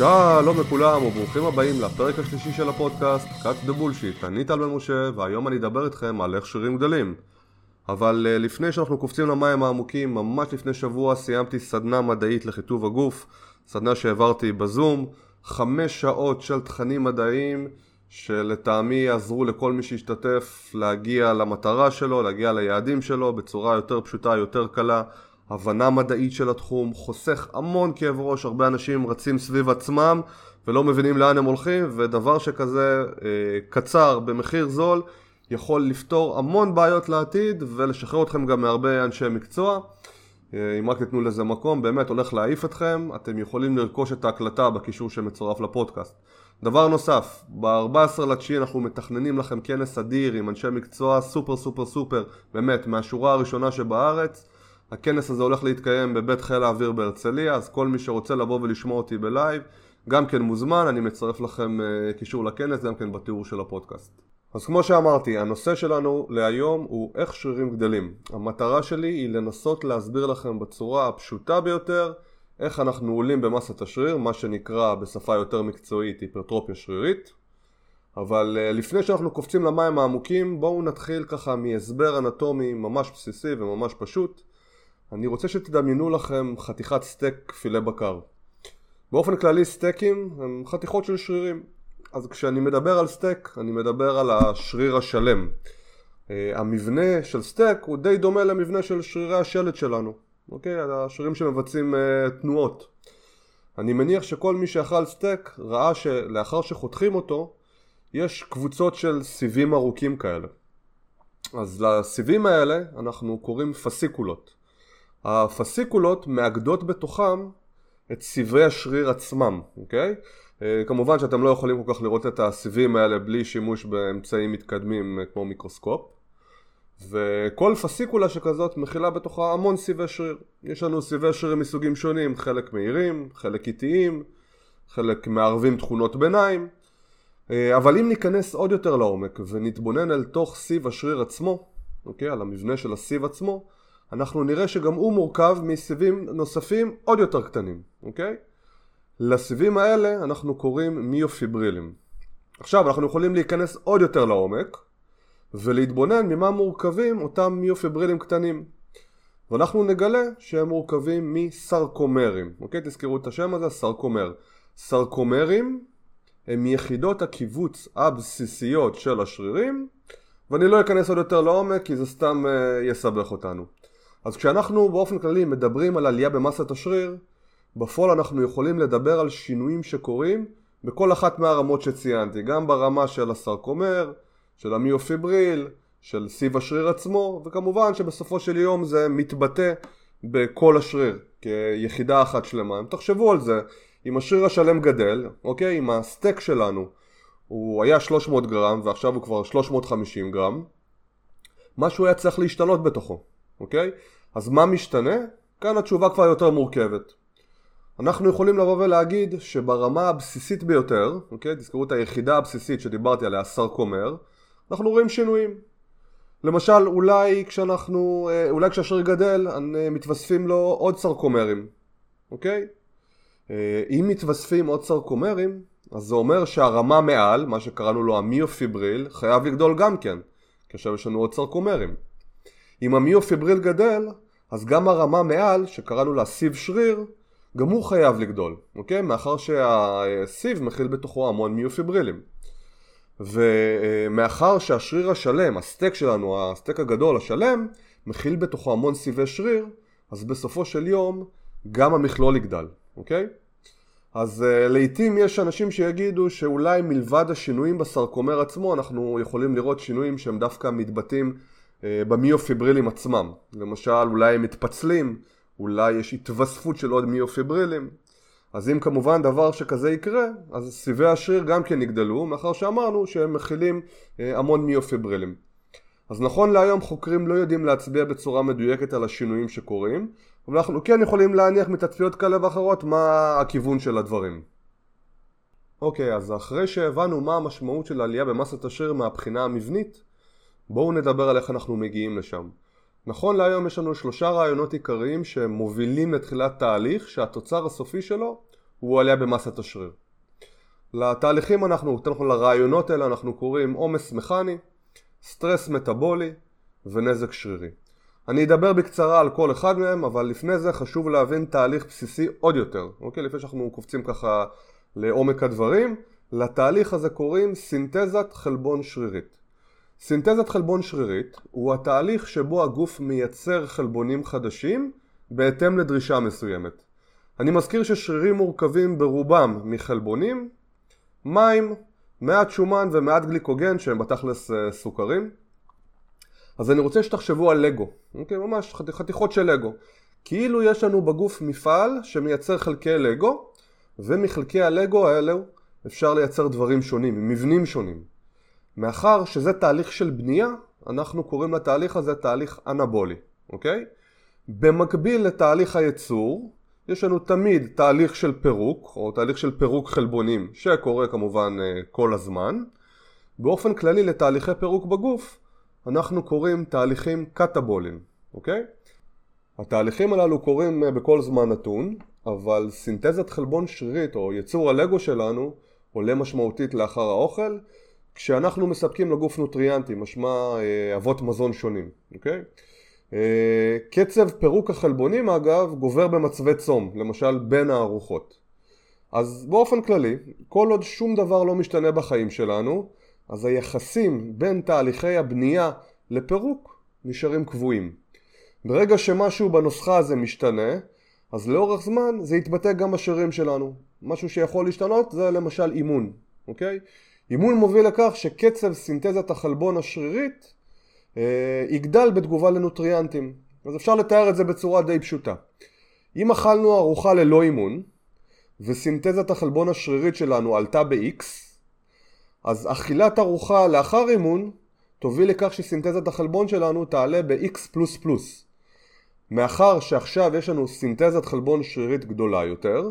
שלום לכולם וברוכים הבאים לפרק השלישי של הפודקאסט Cut the Bullshit, אני טל בן משה והיום אני אדבר איתכם על איך שירים גדלים. אבל uh, לפני שאנחנו קופצים למים העמוקים, ממש לפני שבוע סיימתי סדנה מדעית לכיתוב הגוף סדנה שהעברתי בזום. חמש שעות של תכנים מדעיים שלטעמי יעזרו לכל מי שישתתף להגיע למטרה שלו, להגיע ליעדים שלו בצורה יותר פשוטה, יותר קלה הבנה מדעית של התחום, חוסך המון כאב ראש, הרבה אנשים רצים סביב עצמם ולא מבינים לאן הם הולכים ודבר שכזה אה, קצר במחיר זול יכול לפתור המון בעיות לעתיד ולשחרר אתכם גם מהרבה אנשי מקצוע אה, אם רק תיתנו לזה מקום, באמת הולך להעיף אתכם, אתם יכולים לרכוש את ההקלטה בקישור שמצורף לפודקאסט. דבר נוסף, ב-14 לתשיעי אנחנו מתכננים לכם כנס אדיר עם אנשי מקצוע סופר סופר סופר, באמת, מהשורה הראשונה שבארץ הכנס הזה הולך להתקיים בבית חיל האוויר בהרצליה, אז כל מי שרוצה לבוא ולשמוע אותי בלייב, גם כן מוזמן, אני מצרף לכם uh, קישור לכנס, גם כן בתיאור של הפודקאסט. אז כמו שאמרתי, הנושא שלנו להיום הוא איך שרירים גדלים. המטרה שלי היא לנסות להסביר לכם בצורה הפשוטה ביותר איך אנחנו עולים במסת השריר, מה שנקרא בשפה יותר מקצועית היפרטרופיה שרירית. אבל אה, לפני שאנחנו קופצים למים העמוקים, בואו נתחיל ככה מהסבר אנטומי ממש בסיסי וממש פשוט. אני רוצה שתדמיינו לכם חתיכת סטייק פילה בקר. באופן כללי סטייקים הם חתיכות של שרירים. אז כשאני מדבר על סטייק, אני מדבר על השריר השלם. אה, המבנה של סטייק הוא די דומה למבנה של שרירי השלד שלנו, אוקיי? השרירים שמבצעים אה, תנועות. אני מניח שכל מי שאכל סטייק ראה שלאחר שחותכים אותו, יש קבוצות של סיבים ארוכים כאלה. אז לסיבים האלה אנחנו קוראים פסיקולות. הפסיקולות מאגדות בתוכם את סיבי השריר עצמם, אוקיי? אה, כמובן שאתם לא יכולים כל כך לראות את הסיבים האלה בלי שימוש באמצעים מתקדמים אה, כמו מיקרוסקופ וכל פסיקולה שכזאת מכילה בתוכה המון סיבי שריר יש לנו סיבי שריר מסוגים שונים, חלק מהירים, חלק איטיים, חלק מערבים תכונות ביניים אה, אבל אם ניכנס עוד יותר לעומק ונתבונן אל תוך סיב השריר עצמו, אוקיי? על המבנה של הסיב עצמו אנחנו נראה שגם הוא מורכב מסיבים נוספים עוד יותר קטנים, אוקיי? לסיבים האלה אנחנו קוראים מיופיברילים. עכשיו אנחנו יכולים להיכנס עוד יותר לעומק ולהתבונן ממה מורכבים אותם מיופיברילים קטנים. ואנחנו נגלה שהם מורכבים מסרקומרים, אוקיי? תזכרו את השם הזה, סרקומר. סרקומרים הם יחידות הקיבוץ הבסיסיות של השרירים ואני לא אכנס עוד יותר לעומק כי זה סתם uh, יסבך אותנו. אז כשאנחנו באופן כללי מדברים על עלייה במסת השריר, בפועל אנחנו יכולים לדבר על שינויים שקורים בכל אחת מהרמות שציינתי, גם ברמה של הסרקומר, של המיופיבריל, של סיב השריר עצמו, וכמובן שבסופו של יום זה מתבטא בכל השריר, כיחידה אחת שלמה. אם תחשבו על זה, אם השריר השלם גדל, אוקיי, אם הסטייק שלנו הוא היה 300 גרם ועכשיו הוא כבר 350 גרם, משהו היה צריך להשתנות בתוכו. אוקיי? אז מה משתנה? כאן התשובה כבר יותר מורכבת. אנחנו יכולים לבוא ולהגיד שברמה הבסיסית ביותר, אוקיי? תזכרו את היחידה הבסיסית שדיברתי עליה, סרקומר, אנחנו רואים שינויים. למשל, אולי כשאנחנו, אה, אולי כשהשריר גדל, מתווספים לו עוד סרקומרים, אוקיי? אה, אם מתווספים עוד סרקומרים, אז זה אומר שהרמה מעל, מה שקראנו לו המיופיבריל, חייב לגדול גם כן, עכשיו יש לנו עוד סרקומרים. אם המיופיבריל גדל, אז גם הרמה מעל, שקראנו לה סיב שריר, גם הוא חייב לגדול, אוקיי? מאחר שהסיב מכיל בתוכו המון מיופיברילים. ומאחר שהשריר השלם, הסטייק שלנו, הסטייק הגדול, השלם, מכיל בתוכו המון סיבי שריר, אז בסופו של יום גם המכלול יגדל, אוקיי? אז uh, לעיתים יש אנשים שיגידו שאולי מלבד השינויים בסרקומר עצמו אנחנו יכולים לראות שינויים שהם דווקא מתבטאים אה, במיופיברילים עצמם. למשל, אולי הם מתפצלים, אולי יש התווספות של עוד מיופיברילים. אז אם כמובן דבר שכזה יקרה, אז סיבי השריר גם כן יגדלו, מאחר שאמרנו שהם מכילים אה, המון מיופיברילים. אז נכון להיום חוקרים לא יודעים להצביע בצורה מדויקת על השינויים שקורים, אבל אנחנו כן יכולים להניח מתצפיות כאלה ואחרות מה הכיוון של הדברים. אוקיי, אז אחרי שהבנו מה המשמעות של העלייה במסת השריר מהבחינה המבנית, בואו נדבר על איך אנחנו מגיעים לשם. נכון להיום יש לנו שלושה רעיונות עיקריים שמובילים לתחילת תהליך שהתוצר הסופי שלו הוא עלייה במסת השריר. לתהליכים אנחנו, יותר נכון לרעיונות האלה אנחנו קוראים עומס מכני, סטרס מטאבולי ונזק שרירי. אני אדבר בקצרה על כל אחד מהם, אבל לפני זה חשוב להבין תהליך בסיסי עוד יותר, אוקיי? לפני שאנחנו קופצים ככה לעומק הדברים, לתהליך הזה קוראים סינתזת חלבון שרירית. סינתזת חלבון שרירית הוא התהליך שבו הגוף מייצר חלבונים חדשים בהתאם לדרישה מסוימת. אני מזכיר ששרירים מורכבים ברובם מחלבונים, מים, מעט שומן ומעט גליקוגן שהם בתכלס אה, סוכרים. אז אני רוצה שתחשבו על לגו, אוקיי? ממש חתיכות של לגו. כאילו יש לנו בגוף מפעל שמייצר חלקי לגו, ומחלקי הלגו האלו אפשר לייצר דברים שונים, מבנים שונים. מאחר שזה תהליך של בנייה, אנחנו קוראים לתהליך הזה תהליך אנבולי, אוקיי? במקביל לתהליך הייצור, יש לנו תמיד תהליך של פירוק, או תהליך של פירוק חלבונים, שקורה כמובן אה, כל הזמן. באופן כללי לתהליכי פירוק בגוף, אנחנו קוראים תהליכים קטבוליים, אוקיי? התהליכים הללו קורים אה, בכל זמן נתון, אבל סינתזת חלבון שרירית או יצור הלגו שלנו עולה משמעותית לאחר האוכל כשאנחנו מספקים לגוף נוטריאנטים, משמע אה, אבות מזון שונים, אוקיי? אה, קצב פירוק החלבונים אגב גובר במצבי צום, למשל בין הארוחות. אז באופן כללי, כל עוד שום דבר לא משתנה בחיים שלנו, אז היחסים בין תהליכי הבנייה לפירוק נשארים קבועים. ברגע שמשהו בנוסחה הזה משתנה, אז לאורך זמן זה יתבטא גם בשרירים שלנו. משהו שיכול להשתנות זה למשל אימון, אוקיי? אימון מוביל לכך שקצב סינתזת החלבון השרירית אה, יגדל בתגובה לנוטריאנטים. אז אפשר לתאר את זה בצורה די פשוטה. אם אכלנו ארוחה ללא אימון וסינתזת החלבון השרירית שלנו עלתה ב-X אז אכילת ארוחה לאחר אימון תוביל לכך שסינתזת החלבון שלנו תעלה ב-X++. מאחר שעכשיו יש לנו סינתזת חלבון שרירית גדולה יותר,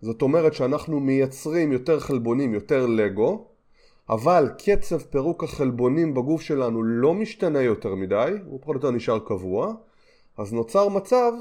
זאת אומרת שאנחנו מייצרים יותר חלבונים, יותר לגו, אבל קצב פירוק החלבונים בגוף שלנו לא משתנה יותר מדי, הוא פחות או יותר נשאר קבוע, אז נוצר מצב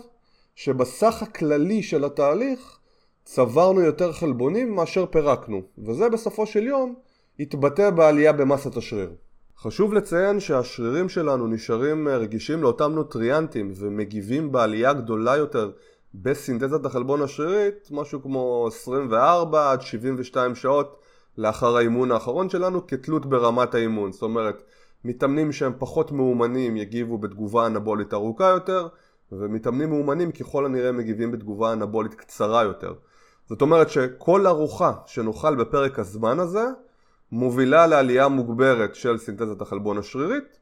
שבסך הכללי של התהליך צברנו יותר חלבונים מאשר פירקנו, וזה בסופו של יום יתבטא בעלייה במסת השריר. חשוב לציין שהשרירים שלנו נשארים רגישים לאותם נוטריאנטים ומגיבים בעלייה גדולה יותר בסינתזת החלבון השרירית, משהו כמו 24 עד 72 שעות לאחר האימון האחרון שלנו כתלות ברמת האימון. זאת אומרת, מתאמנים שהם פחות מאומנים יגיבו בתגובה אנבולית ארוכה יותר, ומתאמנים מאומנים ככל הנראה מגיבים בתגובה אנבולית קצרה יותר. זאת אומרת שכל ארוחה שנאכל בפרק הזמן הזה מובילה לעלייה מוגברת של סינתזת החלבון השרירית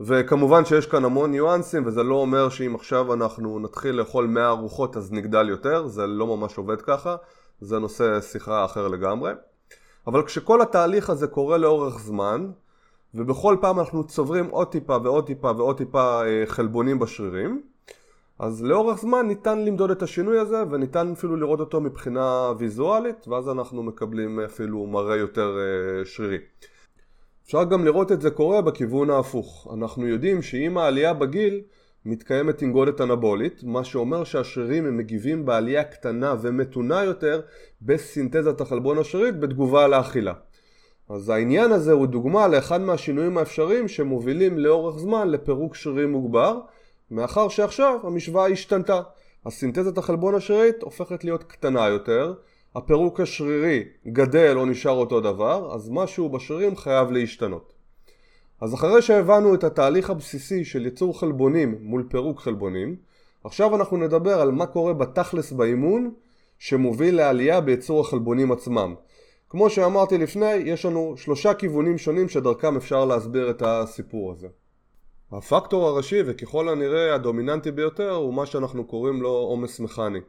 וכמובן שיש כאן המון ניואנסים וזה לא אומר שאם עכשיו אנחנו נתחיל לאכול 100 ארוחות אז נגדל יותר, זה לא ממש עובד ככה, זה נושא שיחה אחר לגמרי. אבל כשכל התהליך הזה קורה לאורך זמן ובכל פעם אנחנו צוברים עוד טיפה ועוד טיפה ועוד טיפה אה, חלבונים בשרירים אז לאורך זמן ניתן למדוד את השינוי הזה וניתן אפילו לראות אותו מבחינה ויזואלית ואז אנחנו מקבלים אפילו מראה יותר אה, שרירי. אפשר גם לראות את זה קורה בכיוון ההפוך. אנחנו יודעים שאם העלייה בגיל מתקיימת תנגודת אנבולית, מה שאומר שהשרירים הם מגיבים בעלייה קטנה ומתונה יותר בסינתזת החלבון השרירית בתגובה לאכילה. אז העניין הזה הוא דוגמה לאחד מהשינויים האפשריים שמובילים לאורך זמן לפירוק שרירים מוגבר מאחר שעכשיו המשוואה השתנתה. הסינתזת החלבון השרירית הופכת להיות קטנה יותר, הפירוק השרירי גדל או נשאר אותו דבר, אז משהו בשרירים חייב להשתנות. אז אחרי שהבנו את התהליך הבסיסי של ייצור חלבונים מול פירוק חלבונים, עכשיו אנחנו נדבר על מה קורה בתכלס באימון שמוביל לעלייה בייצור החלבונים עצמם. כמו שאמרתי לפני, יש לנו שלושה כיוונים שונים שדרכם אפשר להסביר את הסיפור הזה. הפקטור הראשי וככל הנראה הדומיננטי ביותר הוא מה שאנחנו קוראים לו עומס מכני.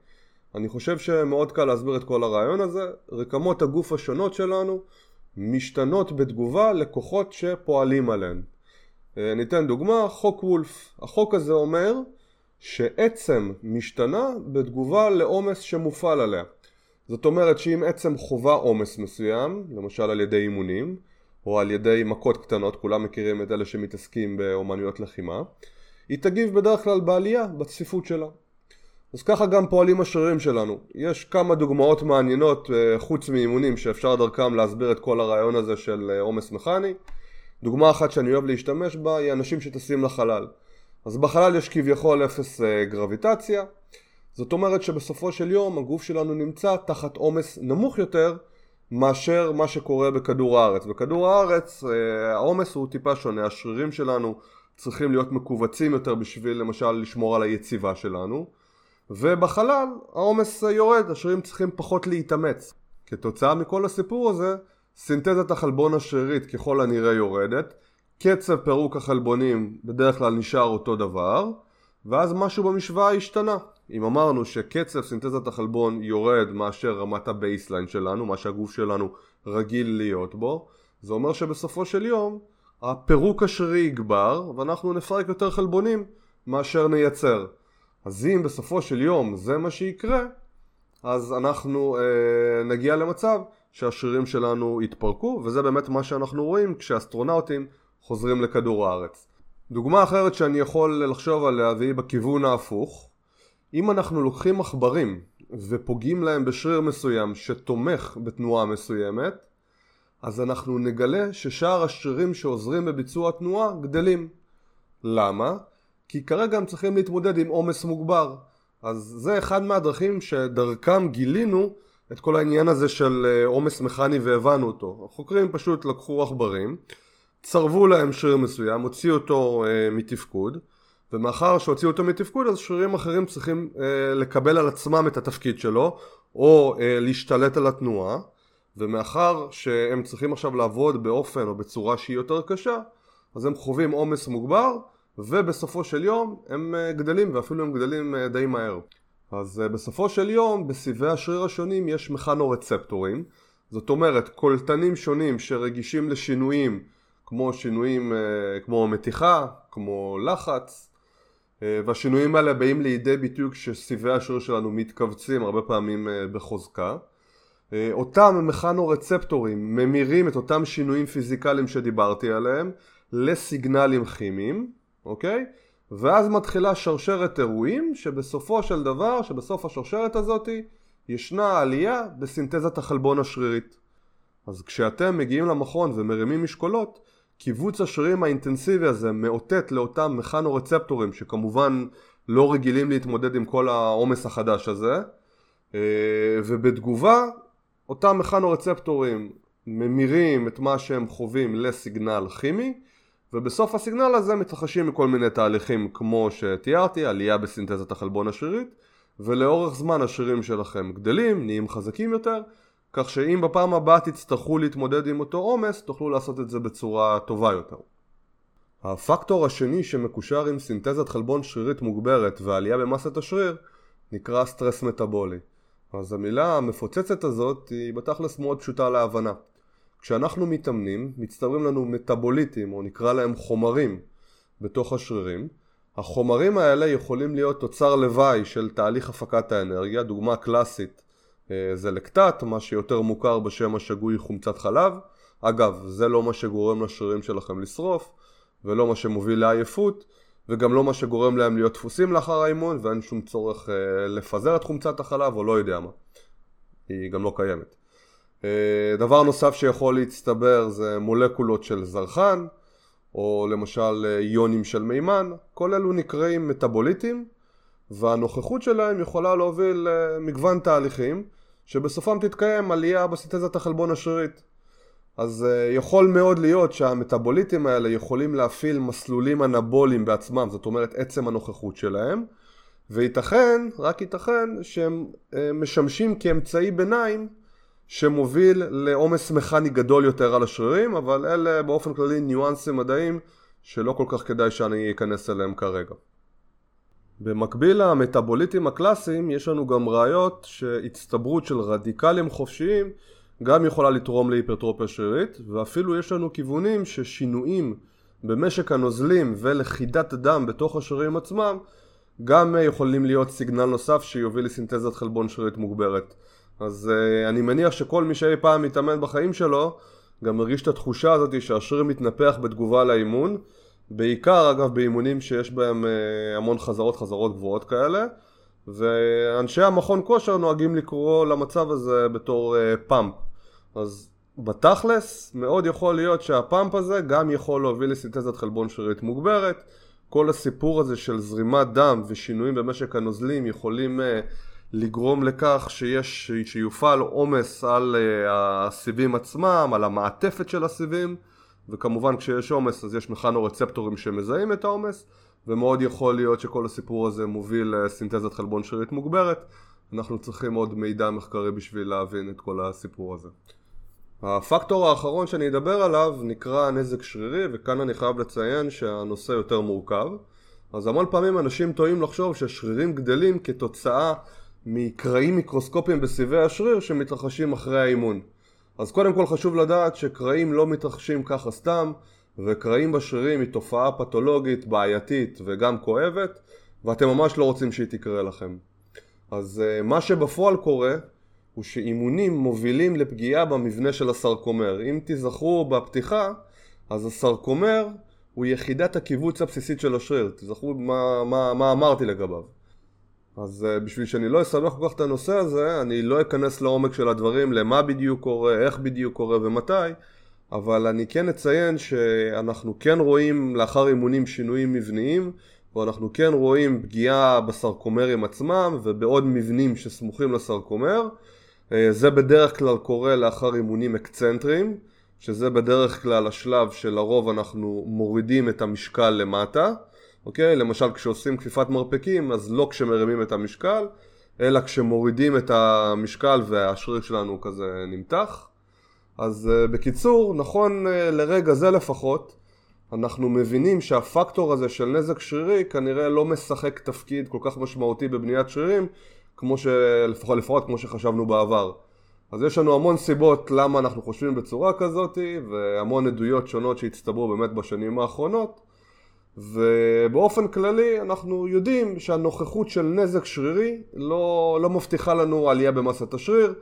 אני חושב שמאוד קל להסביר את כל הרעיון הזה. רקמות הגוף השונות שלנו משתנות בתגובה לכוחות שפועלים עליהן. אה, ניתן דוגמה, חוק וולף. החוק הזה אומר שעצם משתנה בתגובה לעומס שמופעל עליה. זאת אומרת שאם עצם חווה עומס מסוים, למשל על ידי אימונים, או על ידי מכות קטנות, כולם מכירים את אלה שמתעסקים באומנויות לחימה, היא תגיב בדרך כלל בעלייה, בצפיפות שלה. אז ככה גם פועלים השרירים שלנו. יש כמה דוגמאות מעניינות אה, חוץ מאימונים שאפשר דרכם להסביר את כל הרעיון הזה של אה, עומס מכני. דוגמה אחת שאני אוהב להשתמש בה היא אנשים שטסים לחלל. אז בחלל יש כביכול אפס אה, גרביטציה, זאת אומרת שבסופו של יום הגוף שלנו נמצא תחת עומס נמוך יותר מאשר מה שקורה בכדור הארץ. בכדור הארץ העומס הוא טיפה שונה, השרירים שלנו צריכים להיות מכווצים יותר בשביל למשל לשמור על היציבה שלנו. ובחלל העומס יורד, השרירים צריכים פחות להתאמץ. כתוצאה מכל הסיפור הזה, סינתזת החלבון השרירית ככל הנראה יורדת, קצב פירוק החלבונים בדרך כלל נשאר אותו דבר, ואז משהו במשוואה השתנה. אם אמרנו שקצב סינתזת החלבון יורד מאשר רמת ה baseline שלנו, מה שהגוף שלנו רגיל להיות בו, זה אומר שבסופו של יום הפירוק השרירי יגבר ואנחנו נפרק יותר חלבונים מאשר נייצר. אז אם בסופו של יום זה מה שיקרה, אז אנחנו אה, נגיע למצב שהשרירים שלנו יתפרקו, וזה באמת מה שאנחנו רואים כשאסטרונאוטים חוזרים לכדור הארץ. דוגמה אחרת שאני יכול לחשוב עליה והיא בכיוון ההפוך, אם אנחנו לוקחים עכברים ופוגעים להם בשריר מסוים שתומך בתנועה מסוימת, אז אנחנו נגלה ששאר השרירים שעוזרים בביצוע התנועה גדלים. למה? כי כרגע הם צריכים להתמודד עם עומס מוגבר. אז זה אחד מהדרכים שדרכם גילינו את כל העניין הזה של אה, עומס מכני והבנו אותו. החוקרים פשוט לקחו עכברים, צרבו להם שריר מסוים, הוציאו אותו אה, מתפקוד, ומאחר שהוציאו אותו מתפקוד אז שרירים אחרים צריכים אה, לקבל על עצמם את התפקיד שלו, או אה, להשתלט על התנועה, ומאחר שהם צריכים עכשיו לעבוד באופן או בצורה שהיא יותר קשה, אז הם חווים עומס מוגבר, ובסופו של יום הם אה, גדלים ואפילו הם גדלים אה, די מהר. אז אה, בסופו של יום בסיבי השריר השונים יש מכנורצפטורים. זאת אומרת קולטנים שונים שרגישים לשינויים כמו שינויים כמו מתיחה, כמו לחץ והשינויים האלה באים לידי ביטוי כשסיבי השריר שלנו מתכווצים הרבה פעמים בחוזקה. אותם מכנורצפטורים ממירים את אותם שינויים פיזיקליים שדיברתי עליהם לסיגנלים כימיים אוקיי? ואז מתחילה שרשרת אירועים שבסופו של דבר, שבסוף השרשרת הזאת ישנה עלייה בסינתזת החלבון השרירית. אז כשאתם מגיעים למכון ומרימים משקולות, קיבוץ השרירים האינטנסיבי הזה מאותת לאותם מכנורצפטורים שכמובן לא רגילים להתמודד עם כל העומס החדש הזה אה, ובתגובה אותם מכנורצפטורים ממירים את מה שהם חווים לסיגנל כימי ובסוף הסיגנל הזה מתרחשים מכל מיני תהליכים כמו שתיארתי, עלייה בסינתזת החלבון השרירית ולאורך זמן השרירים שלכם גדלים, נהיים חזקים יותר כך שאם בפעם הבאה תצטרכו להתמודד עם אותו עומס תוכלו לעשות את זה בצורה טובה יותר. הפקטור השני שמקושר עם סינתזת חלבון שרירית מוגברת ועלייה במסת השריר נקרא סטרס מטאבולי. אז המילה המפוצצת הזאת היא בתכלס מאוד פשוטה להבנה. כשאנחנו מתאמנים, מצטברים לנו מטאבוליטים, או נקרא להם חומרים, בתוך השרירים. החומרים האלה יכולים להיות תוצר לוואי של תהליך הפקת האנרגיה, דוגמה קלאסית אה, זה לקטט, מה שיותר מוכר בשם השגוי חומצת חלב. אגב, זה לא מה שגורם לשרירים שלכם לשרוף, ולא מה שמוביל לעייפות, וגם לא מה שגורם להם להיות דפוסים לאחר האימון, ואין שום צורך אה, לפזר את חומצת החלב, או לא יודע מה. היא גם לא קיימת. אה, דבר נוסף שיכול להצטבר זה מולקולות של זרחן או למשל אה, איונים של מימן, כל אלו נקראים מטאבוליטים והנוכחות שלהם יכולה להוביל למגוון תהליכים שבסופם תתקיים עלייה בסינתזת החלבון השרירית. אז אה, יכול מאוד להיות שהמטאבוליטים האלה יכולים להפעיל מסלולים אנבוליים בעצמם, זאת אומרת עצם הנוכחות שלהם, וייתכן, רק ייתכן, שהם משמשים כאמצעי ביניים שמוביל לעומס מכני גדול יותר על השרירים, אבל אלה באופן כללי ניואנסים מדעיים שלא כל כך כדאי שאני אכנס אליהם כרגע. במקביל למטאבוליטים הקלאסיים יש לנו גם ראיות שהצטברות של רדיקלים חופשיים גם יכולה לתרום להיפרטרופיה שרירית ואפילו יש לנו כיוונים ששינויים במשק הנוזלים ולכידת דם בתוך השרירים עצמם גם יכולים להיות סיגנל נוסף שיוביל לסינתזת חלבון שרירית מוגברת. אז uh, אני מניח שכל מי שאי פעם מתאמן בחיים שלו גם מרגיש את התחושה הזאת שהשריר מתנפח בתגובה לאימון בעיקר אגב באימונים שיש בהם uh, המון חזרות חזרות גבוהות כאלה. ואנשי המכון כושר נוהגים לקרוא למצב הזה בתור פאמפ. אז בתכלס מאוד יכול להיות שהפאמפ הזה גם יכול להוביל לסינתזת חלבון שרירית מוגברת. כל הסיפור הזה של זרימת דם ושינויים במשק הנוזלים יכולים uh, לגרום לכך שיש, שיופעל עומס על uh, הסיבים עצמם, על המעטפת של הסיבים וכמובן כשיש עומס אז יש מכנורצפטורים שמזהים את העומס ומאוד יכול להיות שכל הסיפור הזה מוביל לסינתזת חלבון שרירית מוגברת. אנחנו צריכים עוד מידע מחקרי בשביל להבין את כל הסיפור הזה. הפקטור האחרון שאני אדבר עליו נקרא נזק שרירי וכאן אני חייב לציין שהנושא יותר מורכב. אז המון פעמים אנשים טועים לחשוב שהשרירים גדלים כתוצאה מקרעים מיקרוסקופיים בסיבי השריר שמתרחשים אחרי האימון אז קודם כל חשוב לדעת שקרעים לא מתרחשים ככה סתם וקרעים בשרירים היא תופעה פתולוגית, בעייתית וגם כואבת ואתם ממש לא רוצים שהיא תקרה לכם אז אה, מה שבפועל קורה הוא שאימונים מובילים לפגיעה במבנה של הסרקומר. אם תיזכרו בפתיחה, אז הסרקומר הוא יחידת הקיבוץ הבסיסית של השריר. תזכרו מה, מה, מה אמרתי לגביו. אז uh, בשביל שאני לא אסבך כל כך את הנושא הזה, אני לא אכנס לעומק של הדברים, למה בדיוק קורה, איך בדיוק קורה ומתי, אבל אני כן אציין שאנחנו כן רואים לאחר אימונים שינויים מבניים, ואנחנו כן רואים פגיעה בסרקומרים עצמם ובעוד מבנים שסמוכים לסרקומר, אה, זה בדרך כלל קורה לאחר אימונים אקצנטריים, שזה בדרך כלל השלב שלרוב אנחנו מורידים את המשקל למטה, אוקיי? למשל כשעושים כפיפת מרפקים, אז לא כשמרימים את המשקל, אלא כשמורידים את המשקל והשריר שלנו כזה נמתח. אז אה, בקיצור, נכון אה, לרגע זה לפחות, אנחנו מבינים שהפקטור הזה של נזק שרירי כנראה לא משחק תפקיד כל כך משמעותי בבניית שרירים כמו שלפחות לפחות כמו שחשבנו בעבר. אז יש לנו המון סיבות למה אנחנו חושבים בצורה כזאת והמון עדויות שונות שהצטברו באמת בשנים האחרונות ובאופן כללי אנחנו יודעים שהנוכחות של נזק שרירי לא, לא מבטיחה לנו עלייה במסת השריר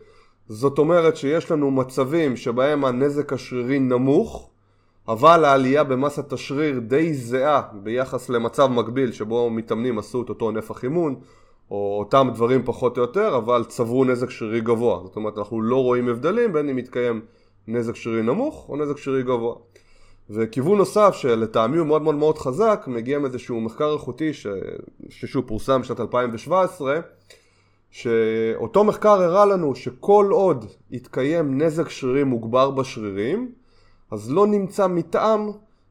זאת אומרת שיש לנו מצבים שבהם הנזק השרירי נמוך אבל העלייה במסת השריר די זהה ביחס למצב מקביל שבו מתאמנים עשו את אותו נפח אימון או אותם דברים פחות או יותר, אבל צברו נזק שרירי גבוה. זאת אומרת, אנחנו לא רואים הבדלים בין אם מתקיים נזק שרירי נמוך או נזק שרירי גבוה. וכיוון נוסף שלטעמי הוא מאוד מאוד מאוד חזק, מגיע מאיזשהו מחקר איכותי ש... ששוב פורסם בשנת 2017, שאותו מחקר הראה לנו שכל עוד יתקיים נזק שרירי מוגבר בשרירים, אז לא נמצא מתאם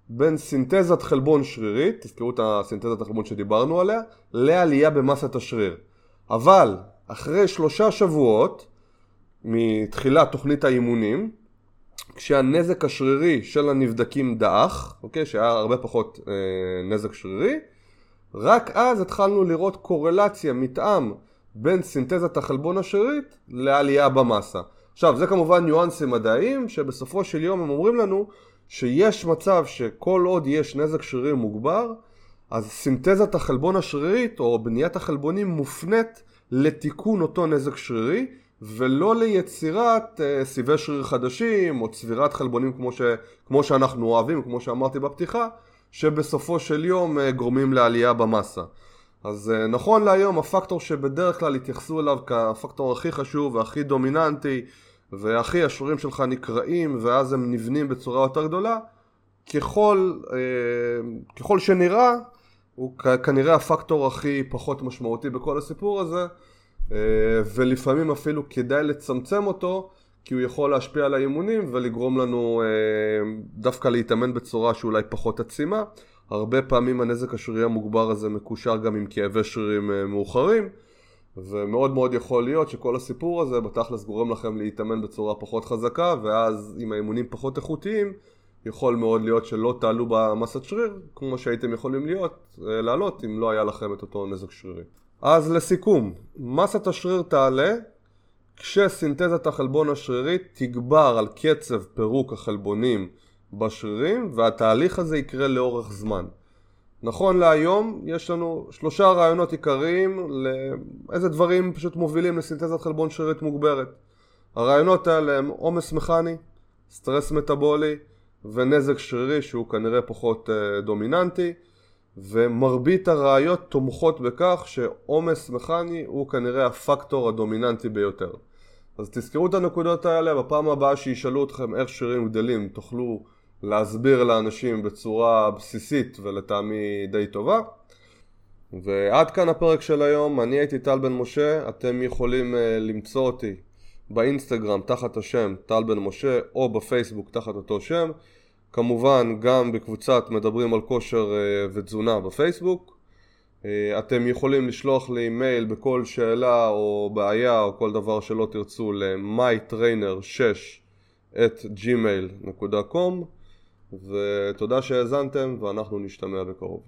בין סינתזת חלבון שרירית, תזכרו את הסינתזת החלבון שדיברנו עליה, לעלייה במסת השריר. אבל אחרי שלושה שבועות מתחילת תוכנית האימונים, כשהנזק השרירי של הנבדקים דעך, אוקיי, שהיה הרבה פחות אה, נזק שרירי, רק אז התחלנו לראות קורלציה, מתאם, בין סינתזת החלבון השרירית לעלייה במסה. עכשיו, זה כמובן ניואנסים מדעיים, שבסופו של יום הם אומרים לנו שיש מצב שכל עוד יש נזק שרירי מוגבר, אז סינתזת החלבון השרירית או בניית החלבונים מופנית לתיקון אותו נזק שרירי ולא ליצירת אה, סיבי שריר חדשים או צבירת חלבונים כמו, ש, כמו שאנחנו אוהבים, כמו שאמרתי בפתיחה, שבסופו של יום אה, גורמים לעלייה במסה. אז אה, נכון להיום הפקטור שבדרך כלל התייחסו אליו כפקטור הכי חשוב והכי דומיננטי והכי השרירים שלך נקרעים ואז הם נבנים בצורה יותר גדולה ככל, אה, ככל שנראה הוא כנראה הפקטור הכי פחות משמעותי בכל הסיפור הזה ולפעמים אפילו כדאי לצמצם אותו כי הוא יכול להשפיע על האימונים ולגרום לנו אה, דווקא להתאמן בצורה שאולי פחות עצימה הרבה פעמים הנזק השרירי המוגבר הזה מקושר גם עם כאבי שרירים מאוחרים ומאוד מאוד יכול להיות שכל הסיפור הזה בתכלס גורם לכם להתאמן בצורה פחות חזקה ואז עם האימונים פחות איכותיים יכול מאוד להיות שלא תעלו במסת שריר כמו שהייתם יכולים להיות, אה, לעלות אם לא היה לכם את אותו נזק שרירי. אז לסיכום, מסת השריר תעלה כשסינתזת החלבון השרירית תגבר על קצב פירוק החלבונים בשרירים והתהליך הזה יקרה לאורך זמן. נכון להיום יש לנו שלושה רעיונות עיקריים לאיזה דברים פשוט מובילים לסינתזת חלבון שרירית מוגברת. הרעיונות האלה הם עומס מכני, סטרס מטאבולי ונזק שרירי שהוא כנראה פחות uh, דומיננטי ומרבית הראיות תומכות בכך שעומס מכני הוא כנראה הפקטור הדומיננטי ביותר. אז תזכרו את הנקודות האלה, בפעם הבאה שישאלו אתכם איך שרירים גדלים תוכלו להסביר לאנשים בצורה בסיסית ולטעמי די טובה. ועד כאן הפרק של היום, אני הייתי טל בן משה, אתם יכולים uh, למצוא אותי באינסטגרם תחת השם טל בן משה או בפייסבוק תחת אותו שם כמובן גם בקבוצת מדברים על כושר uh, ותזונה בפייסבוק. uh, אתם יכולים לשלוח לי מייל בכל שאלה או בעיה או כל דבר שלא תרצו ל-mytrainer6 את gmail.com ותודה שהאזנתם ואנחנו נשתמע בקרוב